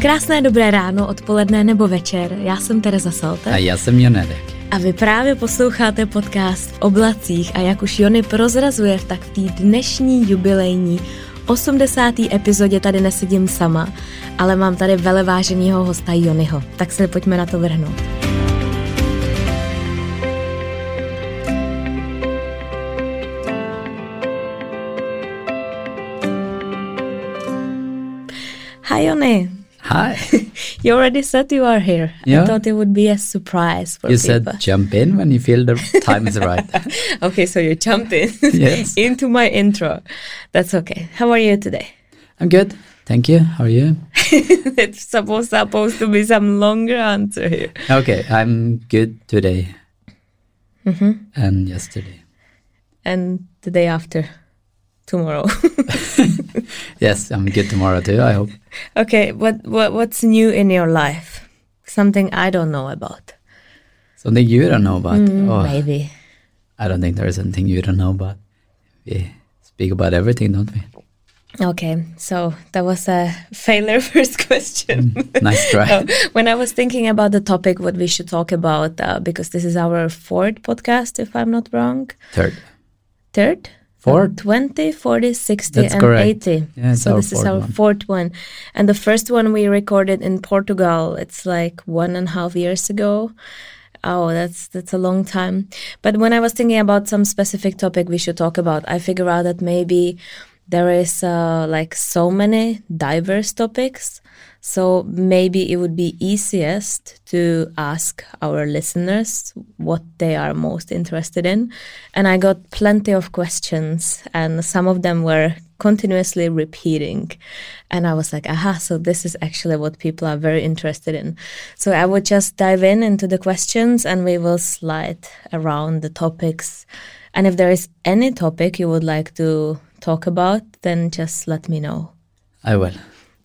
Krásné dobré ráno, odpoledne nebo večer. Já jsem Tereza Salte. A já jsem Jonedek. A vy právě posloucháte podcast v oblacích a jak už Jony prozrazuje, tak v té dnešní jubilejní 80. epizodě tady nesedím sama, ale mám tady veleváženýho hosta Jonyho. Tak se pojďme na to vrhnout. Hi Jony. Hi. You already said you are here. Yeah. I thought it would be a surprise for You people. said jump in when you feel the time is right. okay, so you jumped in Yes. into my intro. That's okay. How are you today? I'm good. Thank you. How are you? it's supposed supposed to be some longer answer here. Okay, I'm good today Mm-hmm. and yesterday. And the day after, tomorrow. Yes, I'm good tomorrow too, I hope. okay, what what what's new in your life? Something I don't know about. Something you don't know about. Mm, oh, Maybe. I don't think there is anything you don't know about. We speak about everything, don't we? Okay, so that was a failure first question. Nice try. When I was thinking about the topic, what we should talk about, uh, because this is our fourth podcast, if I'm not wrong. Third. Third? Fourth? 20, 40, 60, That's and correct. 80. Yeah, so this is our one. fourth one. And the first one we recorded in Portugal, it's like one and a half years ago. Oh, that's that's a long time. But when I was thinking about some specific topic we should talk about, I figure out that maybe there is uh, like so many diverse topics. So maybe it would be easiest to ask our listeners what they are most interested in. And I got plenty of questions, and some of them were continuously repeating. And I was like, aha, so this is actually what people are very interested in. So I would just dive in into the questions and we will slide around the topics. And if there is any topic you would like to talk about, then just let me know. I will.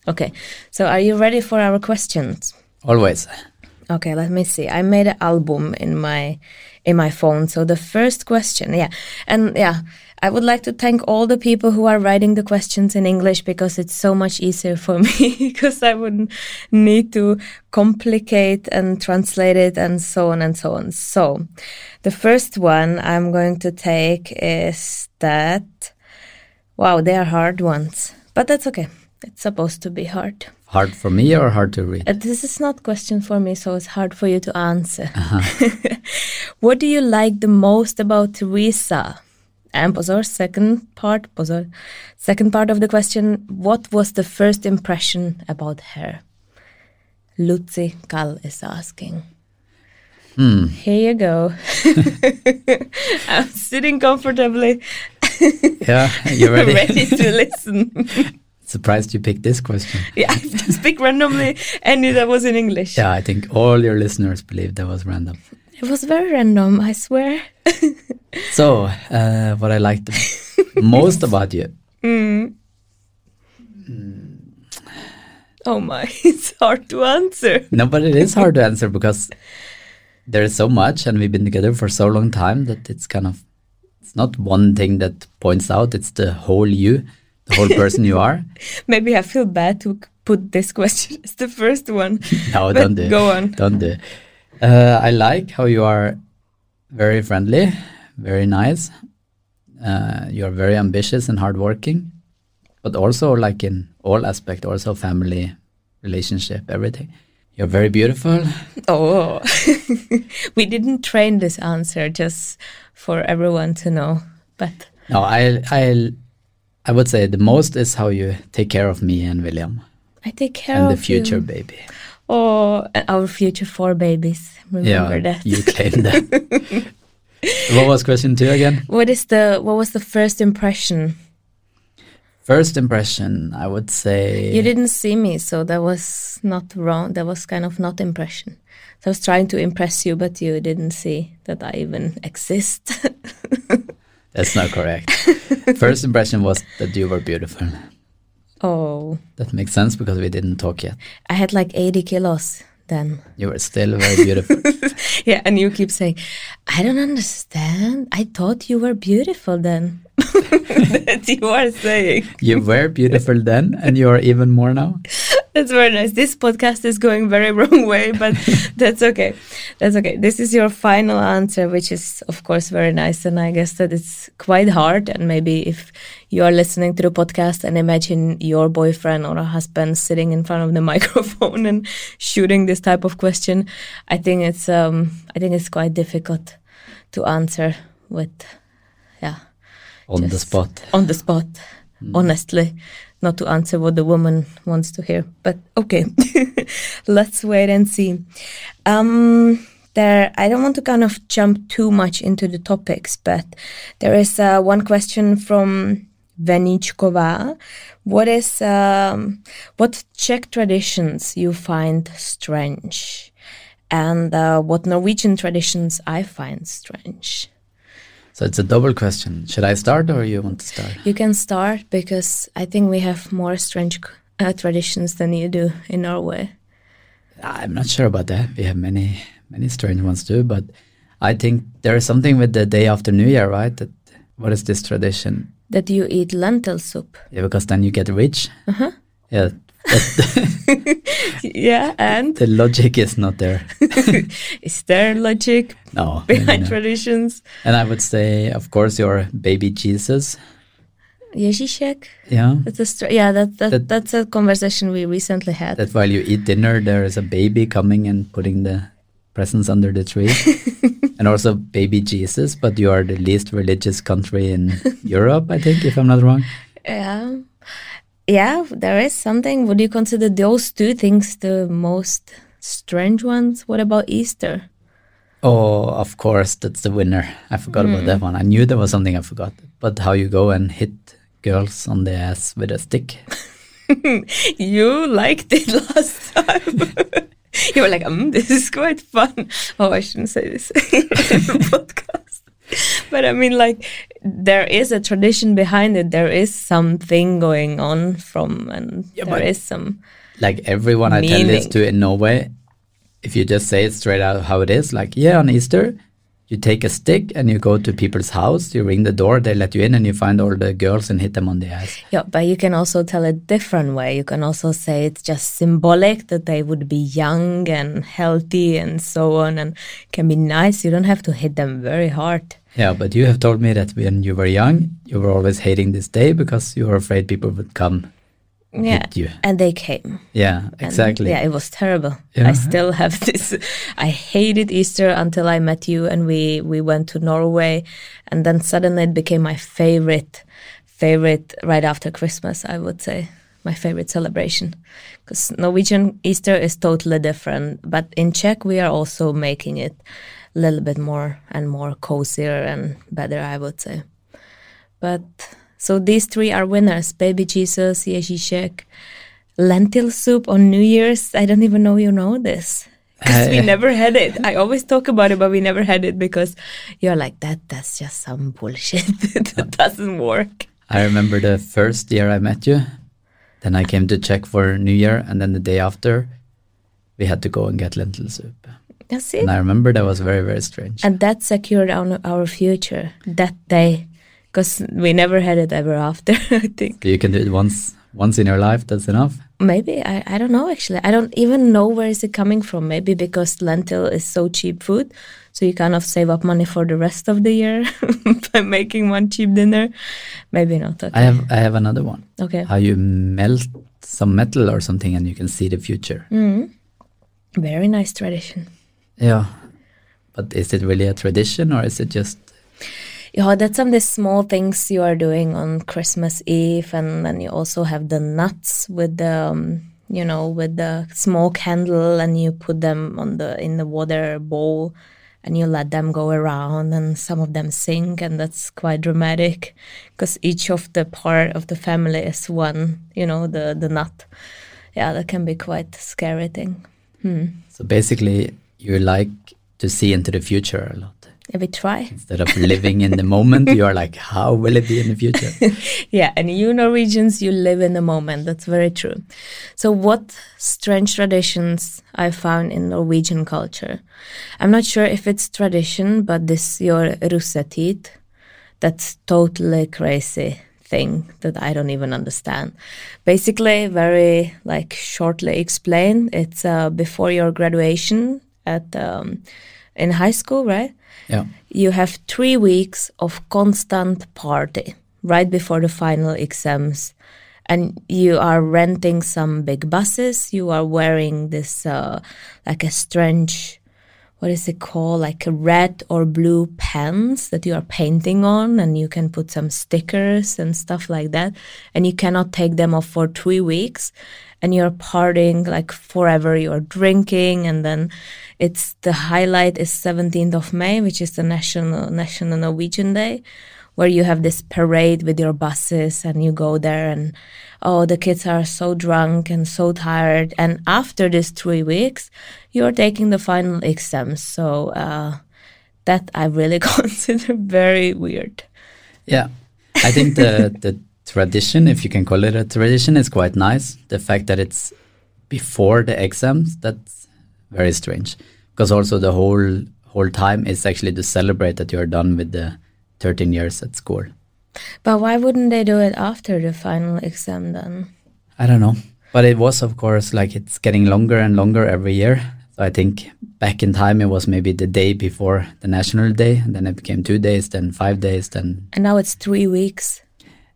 Okay, so are you ready for our questions? Always. Okay, let me see. I made an album in my in my phone. So the first question, yeah, and yeah, I would like to thank all the people who are writing the questions in English because it's so much easier for me because I wouldn't need to complicate and translate it and so on and so on. So the first one I'm going to take is that. Wow, they are hard ones, but that's okay. It's supposed to be hard. Hard for me or hard to read? Uh, this is not question for me, so it's hard for you to answer. what do you like the most about Tereza? And Pozor, second part, Pozor, second part of the question, what was the first impression about her? Lucy Kall is asking. Hmm. Here you go. I'm sitting comfortably, Yeah, you ready? ready to listen. Surprised you picked this question. yeah, I just picked randomly, any that was in English. Yeah, I think all your listeners believe that was random. It was very random, I swear. So, uh, what I liked most about you, Oh my, it's hard to answer. no, but it is hard to answer because there is so much, and we've been together for so long time that it's kind of it's not one thing that points out; it's the whole you, the whole person you are. Maybe I feel bad to put this question as the first one. No, don't do. go on. Don't do. Uh, I like how you are very friendly, very nice. Uh, you are very ambitious and hardworking, but also like in all aspect, also family, relationship, everything. You're very beautiful. Oh, we didn't train this answer just for everyone to know. But No, I, I, I would say the most is how you take care of me and William I take care and of the future you. baby. Oh, our future four babies. Remember yeah, that. you claim that. what was question two again? what is the what was the first impression? First impression, I would say. You didn't see me, so that was not wrong. That was kind of not impression. So I was trying to impress you, but you didn't see that I even exist. That's not correct. First impression was that you were beautiful. oh, That makes sense because we didn't talk yet. I had like 80 kilos then. You were still very beautiful. Yeah, and you keep saying, I don't understand. I thought you were beautiful then. that you are saying. you were beautiful then, and you are even more now. That's very nice. This podcast is going very wrong way, but that's okay. That's okay. This is your final answer, which is of course very nice, and I guess that it's quite hard. And maybe if you are listening to the podcast and imagine your boyfriend or a husband sitting in front of the microphone and shooting this type of question, I think it's um I think it's quite difficult to answer with yeah On the spot. on the spot honestly not to answer what the woman wants to hear but okay let's wait and see um there i don't want to kind of jump too much into the topics but there is uh, one question from Venichkova. What is um, what Czech traditions you find strange, and uh, what Norwegian traditions I find strange? So it's a double question. Should I start or you want to start? You can start because I think we have more strange uh, traditions than you do in Norway. I'm not sure about that. We have many, many strange ones too, but I think there is something with the day after New Year, right? That what is this tradition? That you eat lentil soup. Yeah, because then you get rich. Uh-huh. Yeah, but Yeah, and the logic is not there. is there logic No, behind no. traditions? And I would say, of course, your baby Jesus. Ježíšek? Yeah, That's a str- yeah, that, that, That- that's a conversation we recently had. that while you eat dinner, there is a baby coming and putting the presents under the tree. and also baby Jesus, but you are the least religious country in Europe, I think, if I'm not wrong. yeah. Yeah, there is something. Would you consider those two things the most strange ones? What about Easter? Oh, of course, that's the winner. I forgot about that one. I knew there was something I forgot. But how you go and hit girls on the ass with a stick. You liked it last time. you were like, um, this is quite fun. Oh, I shouldn't say this in the podcast. But I mean, like, there is a tradition behind it. There is something going on from, and Yeah, there is some. Like everyone I tell this to in Norway, if you just say it straight out how it is, like, yeah, on Easter, you take a stick and you go to people's house, you ring the door, they let you in, and you find all the girls and hit them on the ass. Yeah, but you can also tell a different way. You can also say it's just symbolic that they would be young and healthy and so on, and can be nice. You don't have to hit them very hard. Yeah, but you have told me that when you were young, you were always hating this day because you were afraid people would come Yeah, you. and they came. Yeah, And, exactly. yeah, it was terrible. Yeah. I still have this. I hated Easter until I met you, and we we went to Norway, and then suddenly it became my favorite, favorite right after Christmas. I would say my favorite celebration, because Norwegian Easter is totally different. But in Czech, we are also making it a little bit more and more cozier and better. I would say. But so these three are winners: Baby Jesus, Ježíšek, lentil soup on New Year's. I don't even know you know this. Because we Uh, never had it. I always talk about it, but we never had it because you're like that. That's just some bullshit. that doesn't work. I remember the first year I met you. Then I came to Czech for New Year, and then the day after, we had to go and get lentil soup. You see, And I remember that was very, very strange. and that secured our, our future that day, because we never had it ever after. I think you can do it once, once in your life. That's enough. maybe I, I don't know actually. I don't even know where is it coming from. Maybe because lentil is so cheap food, so you kind of save up money for the rest of the year by making one cheap dinner. Maybe not. Okay. I have, I have another one. okay. How you melt some metal or something, and you can see the future. Mm. Very nice tradition. Yeah, but is it really a tradition, or is it just? Yeah, that's some of the small things you are doing on Christmas Eve, and then you also have the nuts with the, um, you know, with the small candle, and you put them on the in the water bowl, and you let them go around, and some of them sink, and that's quite dramatic, because each of the part of the family is one, you know, the the nut. Yeah, that can be quite scary thing. Hmm. So basically, you like to see into the future a lot. We try. Instead of living in the moment, you are like, how will it be in the future? Yeah, and you Norwegians, you live in the moment. That's very true. So, what strange traditions I found in Norwegian culture? I'm not sure if it's tradition, but this your russetid, that's totally crazy thing that I don't even understand. Basically, very like shortly explained, it's uh, before your graduation at um, in high school, right? Yeah. You have three weeks of constant party right before the final exams, and you are renting some big buses. You are wearing this uh, like a strange what is it called like a red or blue pens that you are painting on and you can put some stickers and stuff like that and you cannot take them off for three weeks and you're partying like forever you're drinking and then it's the highlight is 17th of may which is the national national norwegian day where you have this parade with your buses and you go there and oh the kids are so drunk and so tired. And after these three weeks you're taking the final exams so uh, that i really consider very weird. Yeah. I think the the tradition if you can call it a tradition is quite nice. The fact that it's before the exams that's very strange because also the whole whole time is actually to celebrate that you're done with the 13 years at school. But why wouldn't they do it after the final exam then? I don't know. But it was, of course, like it's getting longer and longer every year. So I think back in time it was maybe the day before the national day, and then it became two days, then five days, then. And now it's three weeks.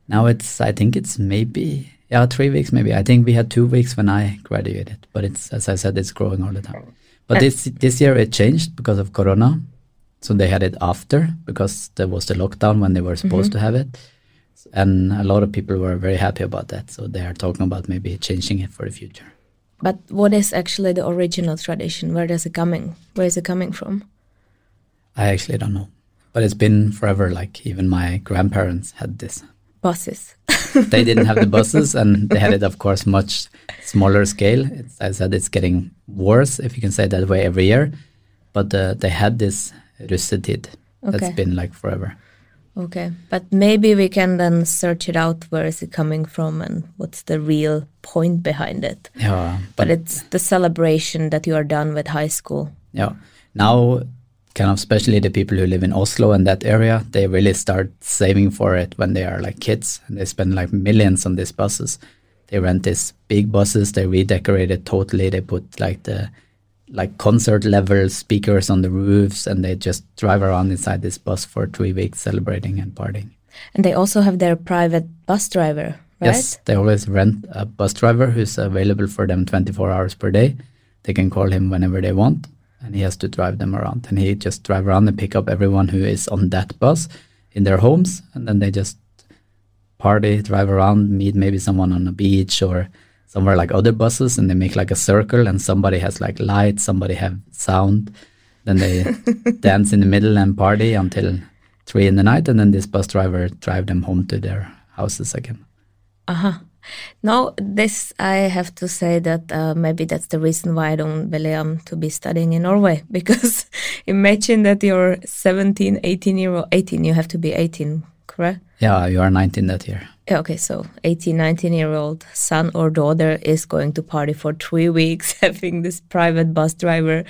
Now it's, I think it's maybe, yeah, three weeks maybe. I think we had two weeks when I graduated, but it's, as I said, it's growing all the time. But this this year it changed because of Corona. So they had it after because there was the lockdown when they were supposed mm-hmm. to have it. And a lot of people were very happy about that. So they are talking about maybe changing it for the future. But what is actually the original tradition? Where does it coming? Where is it coming from? I actually don't know. But it's been forever. Like even my grandparents had this. Buses. they didn't have the buses, and they had it, of course, much smaller scale. It's, I said it's getting worse, if you can say it that way, every year. But uh, they had this russetid. Okay. That's been like forever. Okay, but maybe we can then search it out. Where is it coming from, and what's the real point behind it? Yeah, but, but it's the celebration that you are done with high school. Yeah, now kind of especially the people who live in Oslo and that area, they really start saving for it when they are like kids, and they spend like millions on these buses. They rent these big buses, they redecorate it totally. They put like the like concert level speakers on the roofs and they just drive around inside this bus for three weeks celebrating and partying. And they also have their private bus driver, right? Yes, they always rent a bus driver who's available for them 24 hours per day. They can call him whenever they want and he has to drive them around. And he just drive around and pick up everyone who is on that bus in their homes and then they just party, drive around, meet maybe someone on a beach or somewhere like other buses and they make like a circle and somebody has like light, somebody have sound. Then they dance in the middle and party until three in the night and then this bus driver drive them home to their houses again. Uh-huh. Now, this I have to say that uh, maybe that's the reason why I don't really am to be studying in Norway because imagine that you're 17, 18 year old, 18, you have to be 18, correct? Yeah, you are 19 that year okay, so 18, 19 year old son or daughter is going to party for three weeks, having this private bus driver,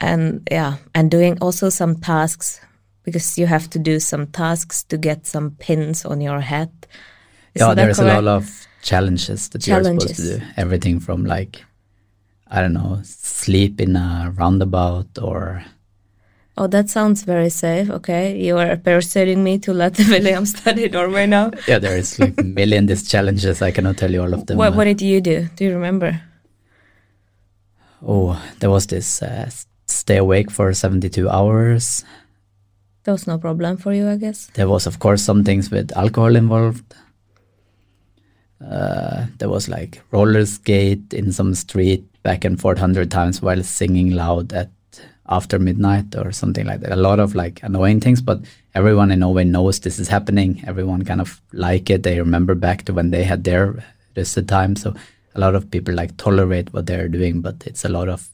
and yeah, and doing also some tasks because you have to do some tasks to get some pins on your hat. Is yeah, there's correct? a lot of challenges that challenges. you're supposed to do. Everything from like, I don't know, sleep in a roundabout or Oh, that sounds very safe. Okay, you are persuading me to let William study Norway now. Yeah, there is like a million these challenges. I cannot tell you all of them. What What did you do? Do you remember? Oh, there was this uh, stay awake for seventy two hours. That was no problem for you, I guess. There was, of course, some things with alcohol involved. Uh, there was like roller skate in some street back and forth hundred times while singing loud at after midnight or something like that. A lot of like annoying things, but everyone in Norway knows this is happening. Everyone kind of like it. They remember back to when they had their russetid. So a lot of people like tolerate what they're doing, but it's a lot of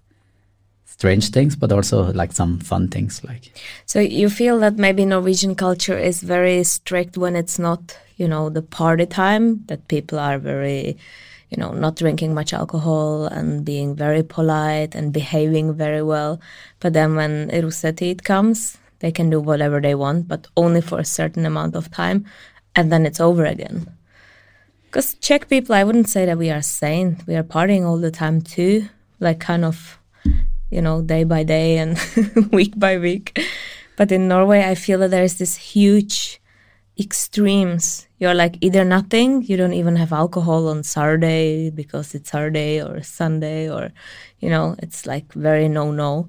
strange things, but also like some fun things. Like so, you feel that maybe Norwegian culture is very strict when it's not, you know, the party time. That people are very you know, not drinking much alcohol and being very polite and behaving very well. But then when Russetid comes, they can do whatever they want, but only for a certain amount of time. and then it's over again. Because Czech people, I wouldn't say that we are sane. We are partying all the time too, like kind of, you know, day by day and week by week. But in Norway, I feel that there's this huge extremes. You're like either nothing, you don't even have alcohol on Saturday because it's Saturday or Sunday, or, you know, it's like very no no.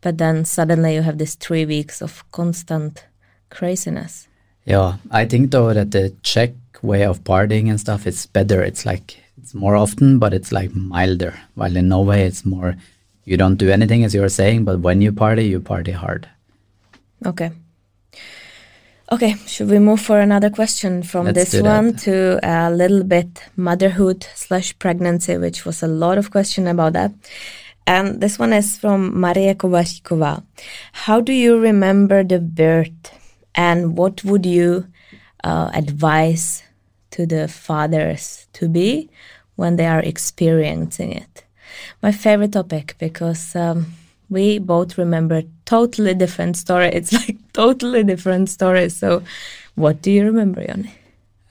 But then suddenly you have this three weeks of constant craziness. Yeah, I think though that the Czech way of partying and stuff is better. It's like it's more often, but it's like milder. While in Norway, it's more you don't do anything as you were saying, but when you party, you party hard. Okay. Okay, should we move for another question from Let's this one to a little bit motherhood slash pregnancy, which was a lot of question about that. And this one is from Maria Kovačíková. How do you remember the birth and what would you uh, advise to the fathers to be when they are experiencing it? My favorite topic because um, we both remember totally different story. It's like totally different stories. So, what do you remember, Jonny?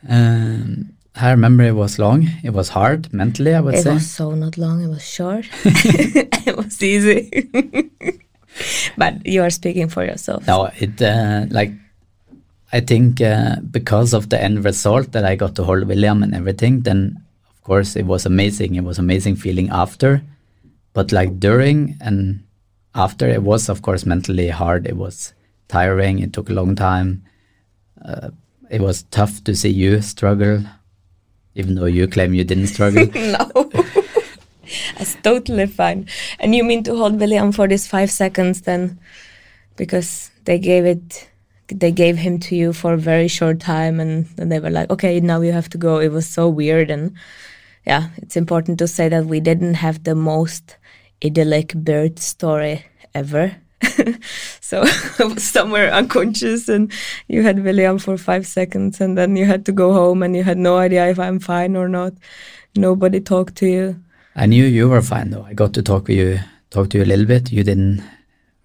Um, I remember it was long. It was hard mentally, I would it say. It was so not long. It was short. it was easy. but you are speaking for yourself. No, it uh, like I think uh, because of the end result that I got to hold William and everything, then of course it was amazing. It was amazing feeling after, but like during and after, it was of course mentally hard. It was tiring. It took a long time. Uh, it was tough to see you struggle even though you claim you didn't struggle. no. That's totally fine. And you mean to hold William for these five seconds then? Because they gave it, they gave him to you for a very short time and then they were like, okay, now you have to go. It was so weird. And yeah, it's important to say that we didn't have the most idyllic bird story ever. so I was somewhere unconscious and you had William for five seconds and then you had to go home and you had no idea if I'm fine or not. Nobody talked to you. I knew you were fine though. I got to talk with you talk to you a little bit. You didn't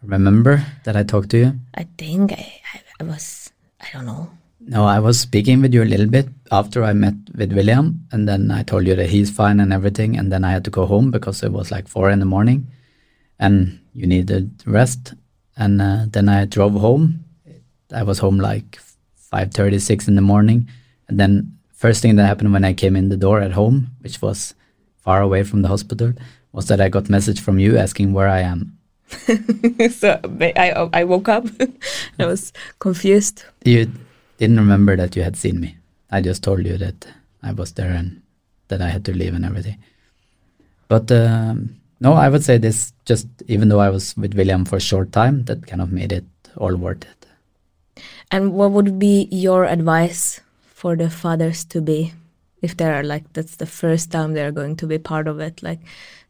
remember that I talked to you? I think I, I, I was I don't know. No, I was speaking with you a little bit after I met with William, and then I told you that he's fine and everything, and then I had to go home because it was like four in the morning, and you needed rest. And uh, then I drove home. I was home like five thirty, six in the morning, and then first thing that happened when I came in the door at home, which was far away from the hospital, was that I got message from you asking where I am. so I I woke up. I was confused. You didn't remember that you had seen me. I just told you that I was there and that I had to leave and everything. But um, no, I would say this just even though I was with William for a short time, that kind of made it all worth it. And what would be your advice for the fathers to be if they are like that's the first time they're going to be part of it? Like,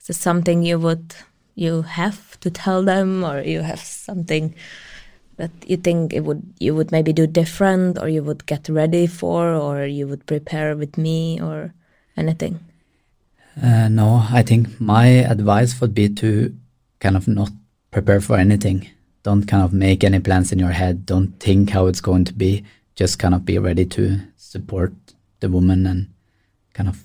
is this something you would you have to tell them, or you have something that you think it would you would maybe do different, or you would get ready for, or you would prepare with me, or anything? Uh, no, I think my advice would be to kind of not prepare for anything. Don't kind of make any plans in your head. Don't think how it's going to be. Just kind of be ready to support the woman and kind of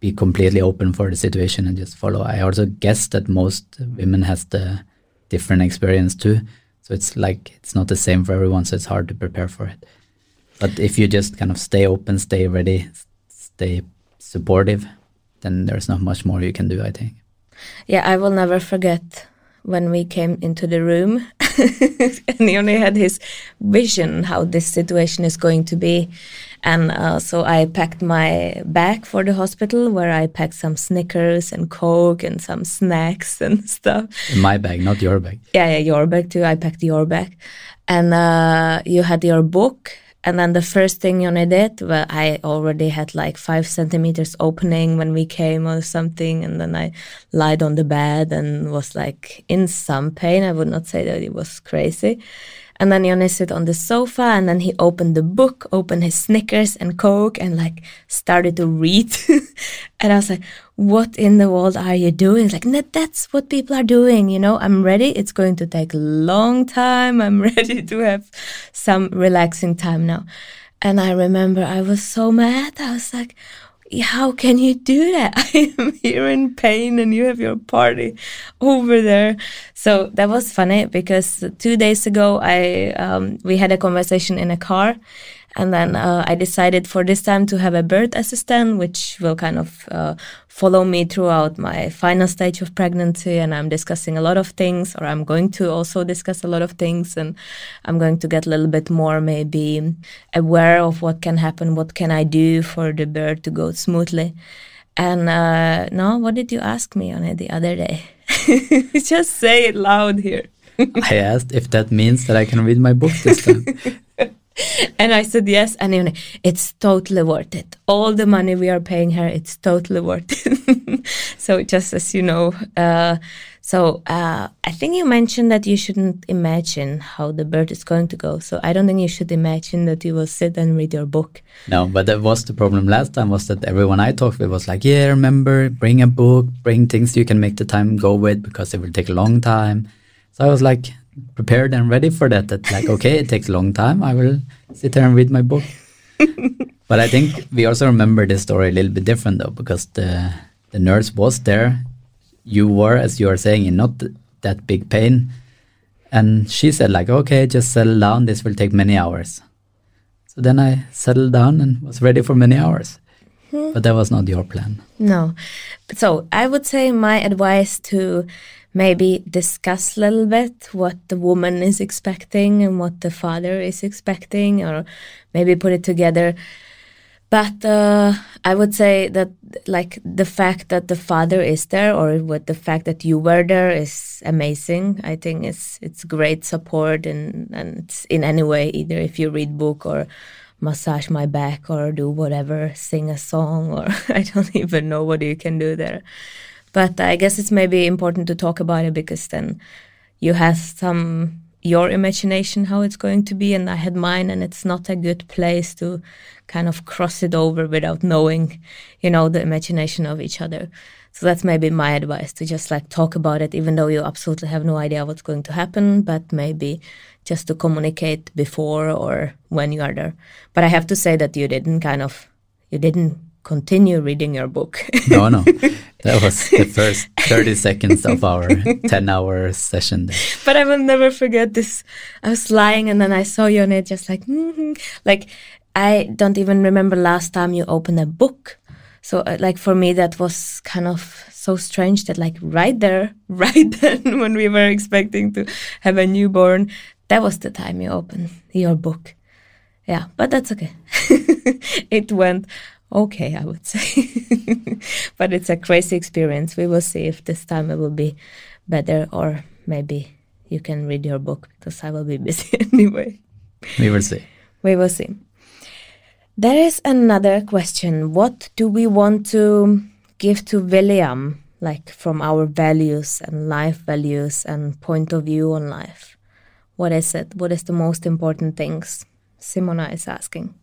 be completely open for the situation and just follow. I also guess that most women has the different experience too. So it's like it's not the same for everyone, so it's hard to prepare for it. But if you just kind of stay open, stay ready, stay supportive, then there's not much more you can do, I think. Yeah, I will never forget when we came into the room and he only had his vision how this situation is going to be. And uh, so I packed my bag for the hospital where I packed some Snickers and Coke and some snacks and stuff. In my bag, not your bag. Yeah, yeah, your bag too. I packed your bag. And uh, you had your book and then the first thing Jonny did, well, I already had like five centimeters opening when we came or something. And then I lied on the bed and was like in some pain. I would not say that it was crazy. And then Jonny sit on the sofa and then he opened the book, opened his Snickers and Coke and like started to read. and I was like, what in the world are you doing? Like, no, that's what people are doing. You know, I'm ready. It's going to take a long time. I'm ready to have some relaxing time now. And I remember I was so mad. I was like, how can you do that? I am here in pain and you have your party over there. So that was funny because two days ago, I, um, we had a conversation in a car and then uh, I decided for this time to have a birth assistant, which will kind of uh, follow me throughout my final stage of pregnancy. And I'm discussing a lot of things, or I'm going to also discuss a lot of things. And I'm going to get a little bit more maybe aware of what can happen, what can I do for the birth to go smoothly. And uh, no, what did you ask me on it the other day? Just say it loud here. I asked if that means that I can read my book this time. and I said yes, and it's totally worth it. All the money we are paying her, it's totally worth it. so just as you know, uh, so uh, I think you mentioned that you shouldn't imagine how the birth is going to go. So I don't think you should imagine that you will sit and read your book. No, but that was the problem last time. Was that everyone I talked with was like, yeah, remember, bring a book, bring things you can make the time go with because it will take a long time. So I was like, prepared and ready for that. That like, okay, it takes a long time. I will sit there and read my book. but I think we also remember this story a little bit different though, because the the nurse was there. You were, as you are saying, in not that big pain, and she said like, okay, just settle down. This will take many hours. So then I settled down and was ready for many hours. Hmm. But that was not your plan. No. So I would say my advice to maybe discuss a little bit what the woman is expecting and what the father is expecting, or maybe put it together. But uh, I would say that, like, the fact that the father is there, or with the fact that you were there, is amazing. I think it's it's great support, and and it's in any way, either if you read book or massage my back or do whatever, sing a song, or I don't even know what you can do there. But I guess it's maybe important to talk about it because then you have some your imagination how it's going to be and I had mine and it's not a good place to kind of cross it over without knowing, you know, the imagination of each other. So that's maybe my advice to just like talk about it even though you absolutely have no idea what's going to happen, but maybe just to communicate before or when you are there. But I have to say that you didn't kind of you didn't continue reading your book. no, no. That was the first 30 seconds of our 10 hour session. There. But I will never forget this. I was lying and then I saw you on it just like, mm-hmm. like, I don't even remember last time you opened a book. So, uh, like, for me, that was kind of so strange that, like, right there, right then, when we were expecting to have a newborn, that was the time you opened your book. Yeah, but that's okay. it went okay, I would say. but it's a crazy experience. We will see if this time it will be better or maybe you can read your book because I will be busy anyway. We will see. We will see. There is another question. What do we want to give to William, like from our values and life values and point of view on life? What is it? What is the most important things? Simona is asking.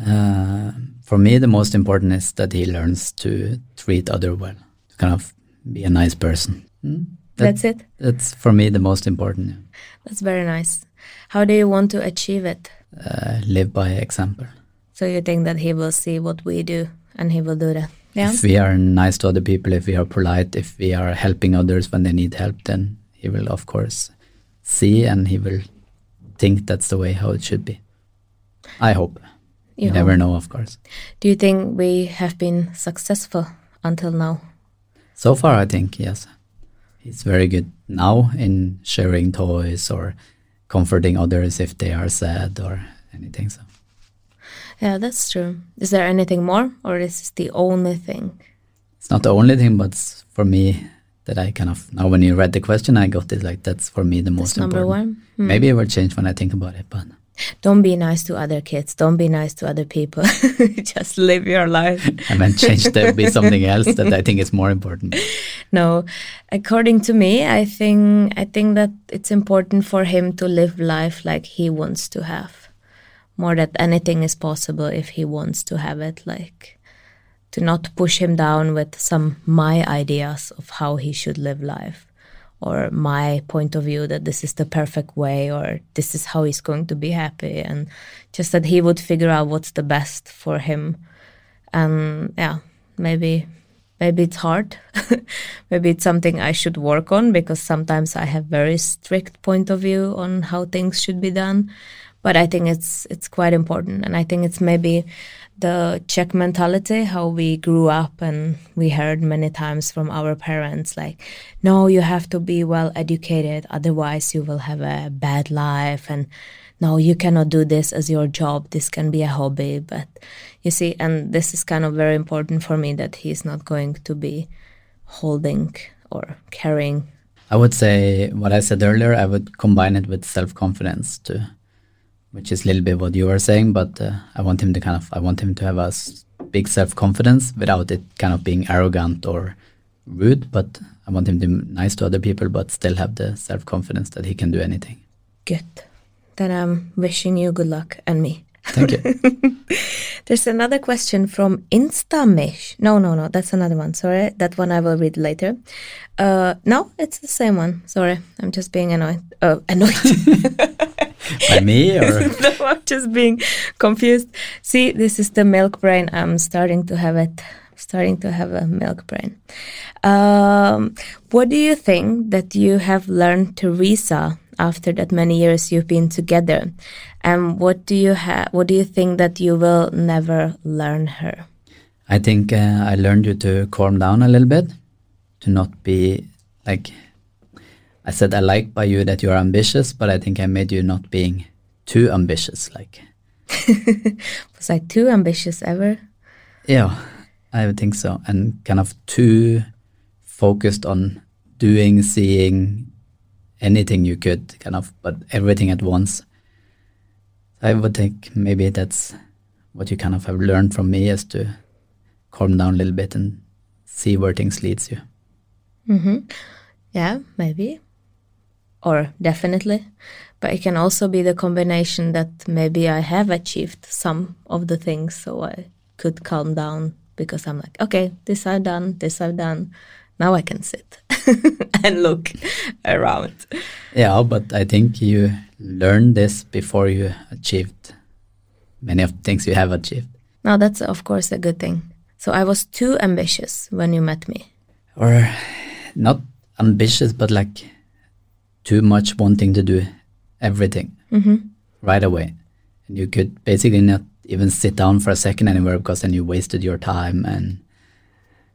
Uh, for me, the most important is that he learns to treat other well, to kind of be a nice person. Mm? That, that's it. That's for me the most important. Yeah. That's very nice. How do you want to achieve it? Uh, live by example. So you think that he will see what we do and he will do that? Yeah. If we are nice to other people, if we are polite, if we are helping others when they need help, then he will of course see and he will think that's the way how it should be. I hope. You, you never know, of course. Do you think we have been successful until now? So far, I think yes. It's very good now in sharing toys or comforting others if they are sad or anything. So. Yeah, that's true. Is there anything more, or is this the only thing? It's not the only thing, but for me, that I kind of now when you read the question, I got it like that's for me the most number important. one. Hmm. Maybe it will change when I think about it, but don't be nice to other kids. Don't be nice to other people. Just live your life. and then change to be something else that I think is more important. No, according to me, I think I think that it's important for him to live life like he wants to have. More that anything is possible if he wants to have it. Like to not push him down with some my ideas of how he should live life or my point of view that this is the perfect way or this is how he's going to be happy and just that he would figure out what's the best for him. And yeah maybe maybe it's hard. Maybe it's something i should work on because sometimes i have very strict point of view on how things should be done. But i think it's it's quite important. And i think it's maybe the Czech mentality, how we grew up and we heard many times from our parents, like, no, you have to be well educated, otherwise you will have a bad life. And no, you cannot do this as your job. This can be a hobby. But you see, and this is kind of very important for me that he's not going to be holding or carrying. I would say what I said earlier, I would combine it with self confidence too which is a little bit what you were saying, but uh, I want him to kind of I want him to have a big self confidence without it kind of being arrogant or rude. But I want him to be nice to other people, but still have the self confidence that he can do anything. Good. Then I'm wishing you good luck and me. Thank you. There's another question from Instamish. No, no, no, that's another one. Sorry, that one I will read later. Uh, no, it's the same one. Sorry, I'm just being annoyed. Uh, annoyed. By me or? no, I'm just being confused. See, this is the milk brain. I'm starting to have it. Starting to have a milk brain. Um, what do you think that you have learned, Tereza, after that many years you've been together? And what do you have? What do you think that you will never learn her? I think uh, I learned you to calm down a little bit, to not be like I said I like by you that you are ambitious, but I think I made you not being too ambitious. Like, was I too ambitious ever? Yeah, I would think so, and kind of too focused on doing, seeing anything you could, kind of, but everything at once. I would think maybe that's what you kind of have learned from me is to calm down a little bit and see where things leads you. Mm-hmm. Yeah, maybe or definitely. But it can also be the combination that maybe I have achieved some of the things, so I could calm down because I'm like, okay, this I've done, this I've done. Now I can sit and look around. Yeah, but I think you learned this before you achieved many of the things you have achieved. Now that's of course a good thing. So I was too ambitious when you met me. Or not ambitious, but like too much wanting to do everything mm-hmm. right away. And you could basically not even sit down for a second anywhere because then you wasted your time and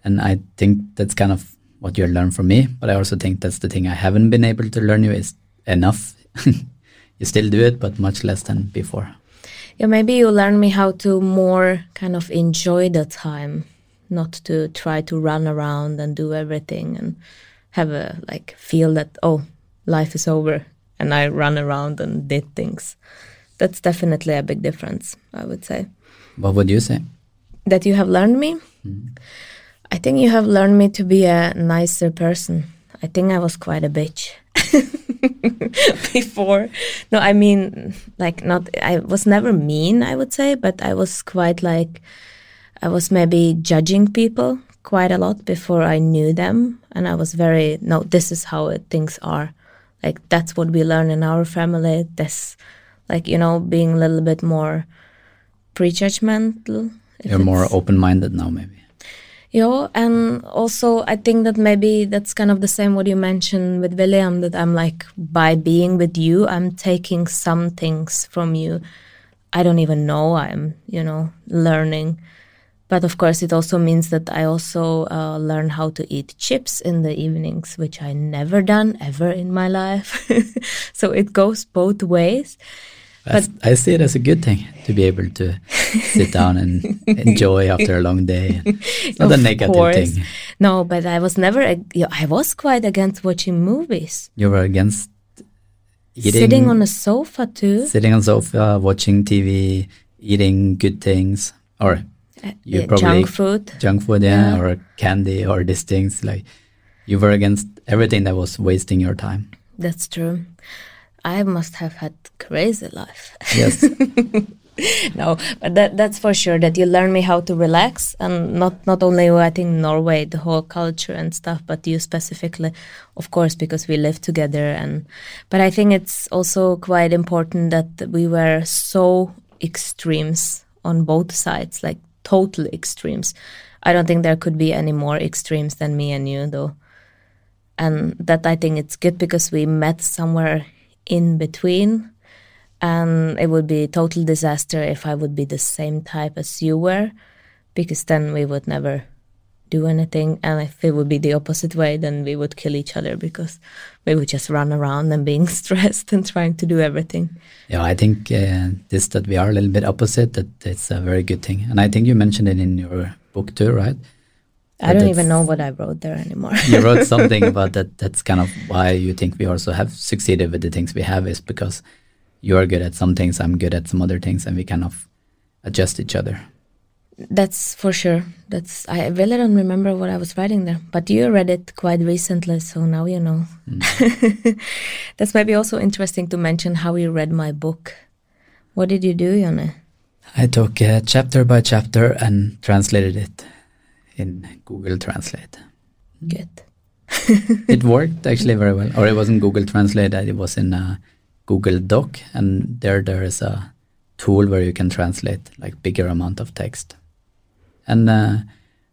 and I think that's kind of what you learn from me. But I also think that's the thing I haven't been able to learn you is enough. you still do it, but much less than before. Yeah, maybe you learn me how to more kind of enjoy the time, not to try to run around and do everything and have a like feel that oh life is over and I run around and did things. That's definitely a big difference, I would say. What would you say? That you have learned me? Mm. I think you have learned me to be a nicer person. I think I was quite a bitch before. No, I mean, like, not, I was never mean, I would say, but I was quite like, I was maybe judging people quite a lot before I knew them. And I was very, no, this is how it, things are like that's what we learn in our family. This like you know being a little bit more prejudgmental you're more open-minded now maybe. Yeah and also i think that maybe that's kind of the same what you mentioned with william that i'm like by being with you i'm taking some things from you. I don't even know i'm you know learning but of course, it also means that I also uh, learn how to eat chips in the evenings, which I never done ever in my life. so it goes both ways. But I see it as a good thing to be able to sit down and enjoy after a long day. It's not a negative course. thing. No, but I was never. I was quite against watching movies. You were against eating, sitting on a sofa too. Sitting on a sofa, watching TV, eating good things, or you uh, probably junk food, junk food, yeah, yeah, or candy or these things. Like you were against everything that was wasting your time. That's true. I must have had crazy life. Yes. no, but that that's for sure that you learn me how to relax and not not only I think Norway, the whole culture and stuff, but you specifically, of course, because we live together and but I think it's also quite important that we were so extremes on both sides, like total extremes. I don't think there could be any more extremes than me and you though. And that I think it's good because we met somewhere in between and it would be total disaster if I would be the same type as you were, because then we would never do anything. And if it would be the opposite way, then we would kill each other because we would just run around and being stressed and trying to do everything. Yeah, I think uh, this that we are a little bit opposite. That it's a very good thing, and I think you mentioned it in your book too, right? I don't even know what I wrote there anymore. you wrote something about that. That's kind of why you think we also have succeeded with the things we have is because you are good at some things, I'm good at some other things, and we kind of adjust each other. That's for sure. That's I really don't remember what I was writing there, but you read it quite recently, so now you know. Mm. That's maybe also interesting to mention how you read my book. What did you do, Jonny? I took uh, chapter by chapter and translated it in Google Translate. Good. it worked actually very well, or it wasn't Google Translate. It was in. Uh, Google Doc, and there there is a tool where you can translate like bigger amount of text. And uh,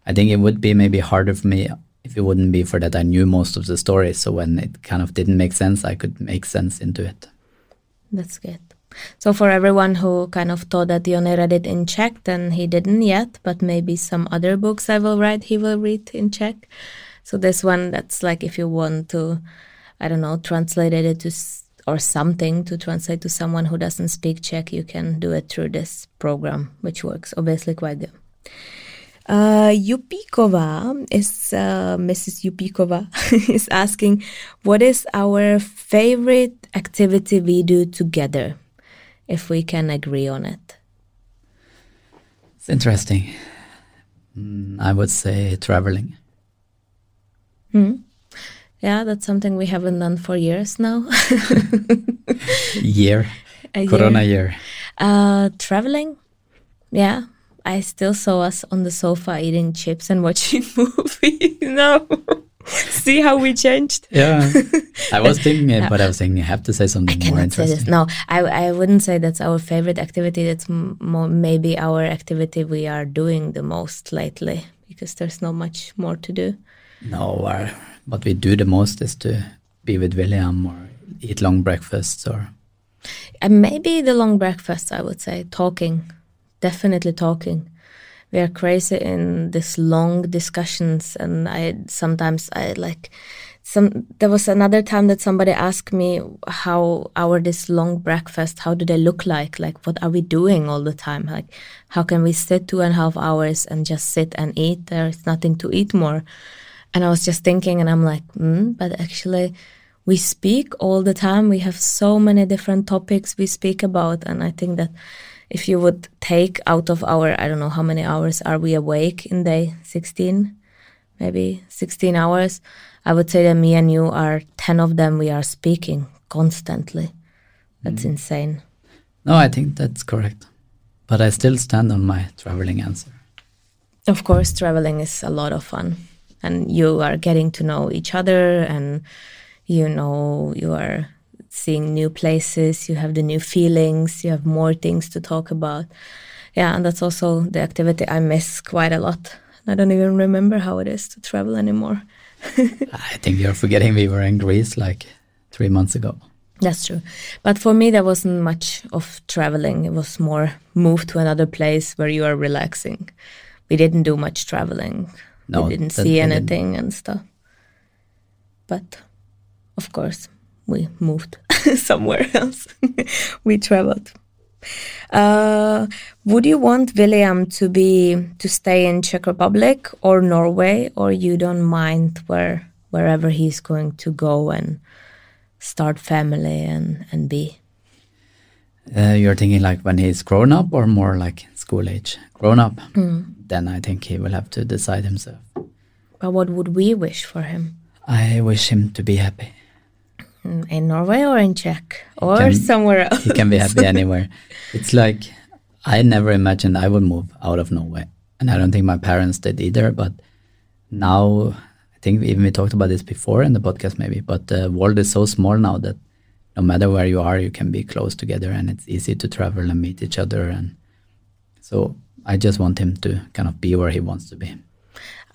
I think it would be maybe harder for me if it wouldn't be for that I knew most of the story. So when it kind of didn't make sense, I could make sense into it. That's good. So for everyone who kind of thought that Jonny read it in Czech, then he didn't yet, but maybe some other books I will write, he will read in Czech. So this one, that's like if you want to, I don't know, translate it to or something to translate to someone who doesn't speak Czech, you can do it through this program, which works obviously quite good. Uh, Yupikova is uh, Mrs. Yupikova is asking, what is our favorite activity we do together, if we can agree on it? It's interesting. Mm, I would say traveling. Hmm. Yeah, that's something we haven't done for years now. year. A Corona year. year. Uh, traveling. Yeah, I still saw us on the sofa eating chips and watching movies. no. See how we changed? Yeah, I was thinking it, but I was thinking you have to say something more interesting. No, I, I wouldn't say that's our favorite activity. That's more maybe our activity we are doing the most lately because there's not much more to do. No, our what we do the most is to be with William or eat long breakfasts or and maybe the long breakfasts i would say talking definitely talking. We are crazy in this long discussions and i sometimes i like some there was another time that somebody asked me how our this long breakfast how do they look like? Like what are we doing all the time? Like how can we sit two and a half hours and just sit and eat? There's nothing to eat more. And I was just thinking, and I'm like, mm, but actually, we speak all the time. We have so many different topics we speak about. And I think that if you would take out of our, I don't know how many hours are we awake in day, 16, maybe 16 hours, I would say that me and you are 10 of them we are speaking constantly. That's mm. insane. No, I think that's correct. But I still stand on my traveling answer. Of course, traveling is a lot of fun and you are getting to know each other and you know you are seeing new places you have the new feelings you have more things to talk about. Yeah and that's also the activity i miss quite a lot. I don't even remember how it is to travel anymore. I think you're forgetting we were in greece like three months ago. That's true. But for me there wasn't much of traveling. It was more move to another place where you are relaxing. We didn't do much traveling. No, we didn't see anything didn't. and stuff. But of course, we moved somewhere else. we traveled. Uh, would you want William to be to stay in Czech Republic or Norway, or you don't mind where wherever he's going to go and start family and and be? Uh, you're thinking like when he's grown up, or more like school age? Grown up. Mm then I think he will have to decide himself. But what would we wish for him? I wish him to be happy. In Norway or in Czech or can, somewhere else? He can be happy anywhere. It's like I never imagined I would move out of Norway, and I don't think my parents did either. But now, I think even we talked about this before in the podcast, maybe. But the world is so small now that no matter where you are, you can be close together, and it's easy to travel and meet each other. And so, I just want him to kind of be where he wants to be.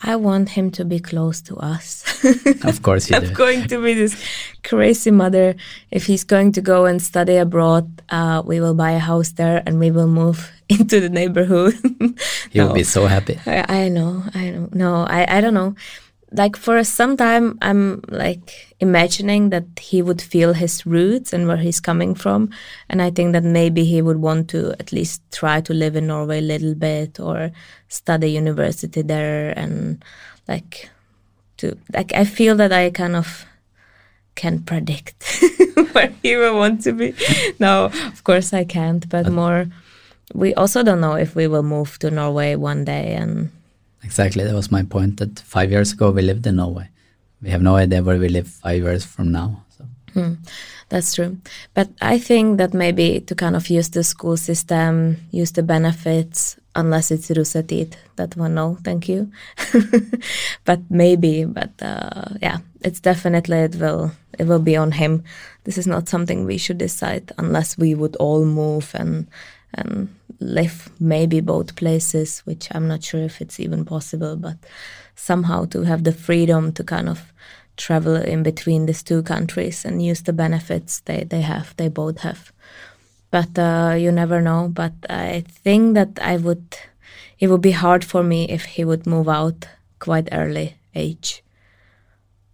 I want him to be close to us. of course, you I'm going to be this crazy mother. If he's going to go and study abroad, uh, we will buy a house there and we will move into the neighborhood. he no. will be so happy. I, I know. I know. No, I, I don't know like for some time i'm like imagining that he would feel his roots and where he's coming from. And i think that maybe he would want to at least try to live in norway a little bit or study university there and like to like i feel that i kind of can predict where he will want to be. No of course i can't but more we also don't know if we will move to norway one day and Exactly. That was my point. That five years ago we lived in Norway. We have no idea where we live five years from now. So. Hmm. That's true. But I think that maybe to kind of use the school system, use the benefits, unless it's Russetid, that one, no, thank you. but maybe, but uh, yeah, it's definitely, it will, it will be on him. This is not something we should decide unless we would all move and and live maybe both places, which I'm not sure if it's even possible, but somehow to have the freedom to kind of travel in between these two countries and use the benefits they, they have, they both have. But uh, you never know. But I think that I would, it would be hard for me if he would move out quite early age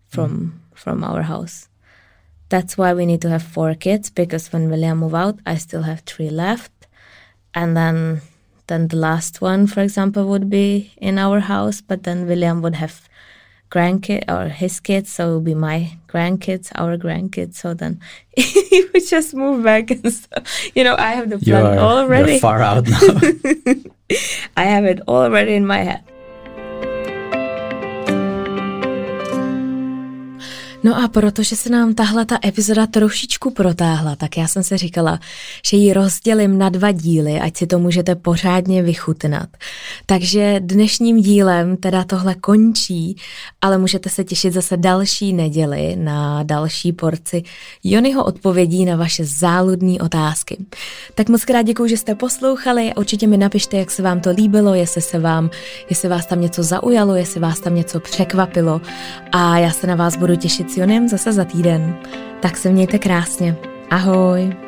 from mm. from our house. That's why we need to have four kids because when William move out, I still have three left and then then the last one, for example, would be in our house, but then William would have grandkids or his kids, so it would be my grandkids, our grandkids. So then he would just move back and stuff. You know, I have the plan you're, already. You're far out now. I have it already in my head. No a protože se nám tahle ta epizoda trošičku protáhla, tak já jsem se říkala, že ji rozdělím na dva díly, ať si to můžete pořádně vychutnat. Takže dnešním dílem teda tohle končí, ale můžete se těšit zase další neděli na další porci Jonyho odpovědí na vaše záludné otázky. Tak moc krát děkuji, že jste poslouchali. Určitě mi napište, jak se vám to líbilo, jestli se vám, jestli vás tam něco zaujalo, jestli vás tam něco překvapilo. A já se na vás budu těšit Jonem zase za týden. Tak se mějte krásně. Ahoj!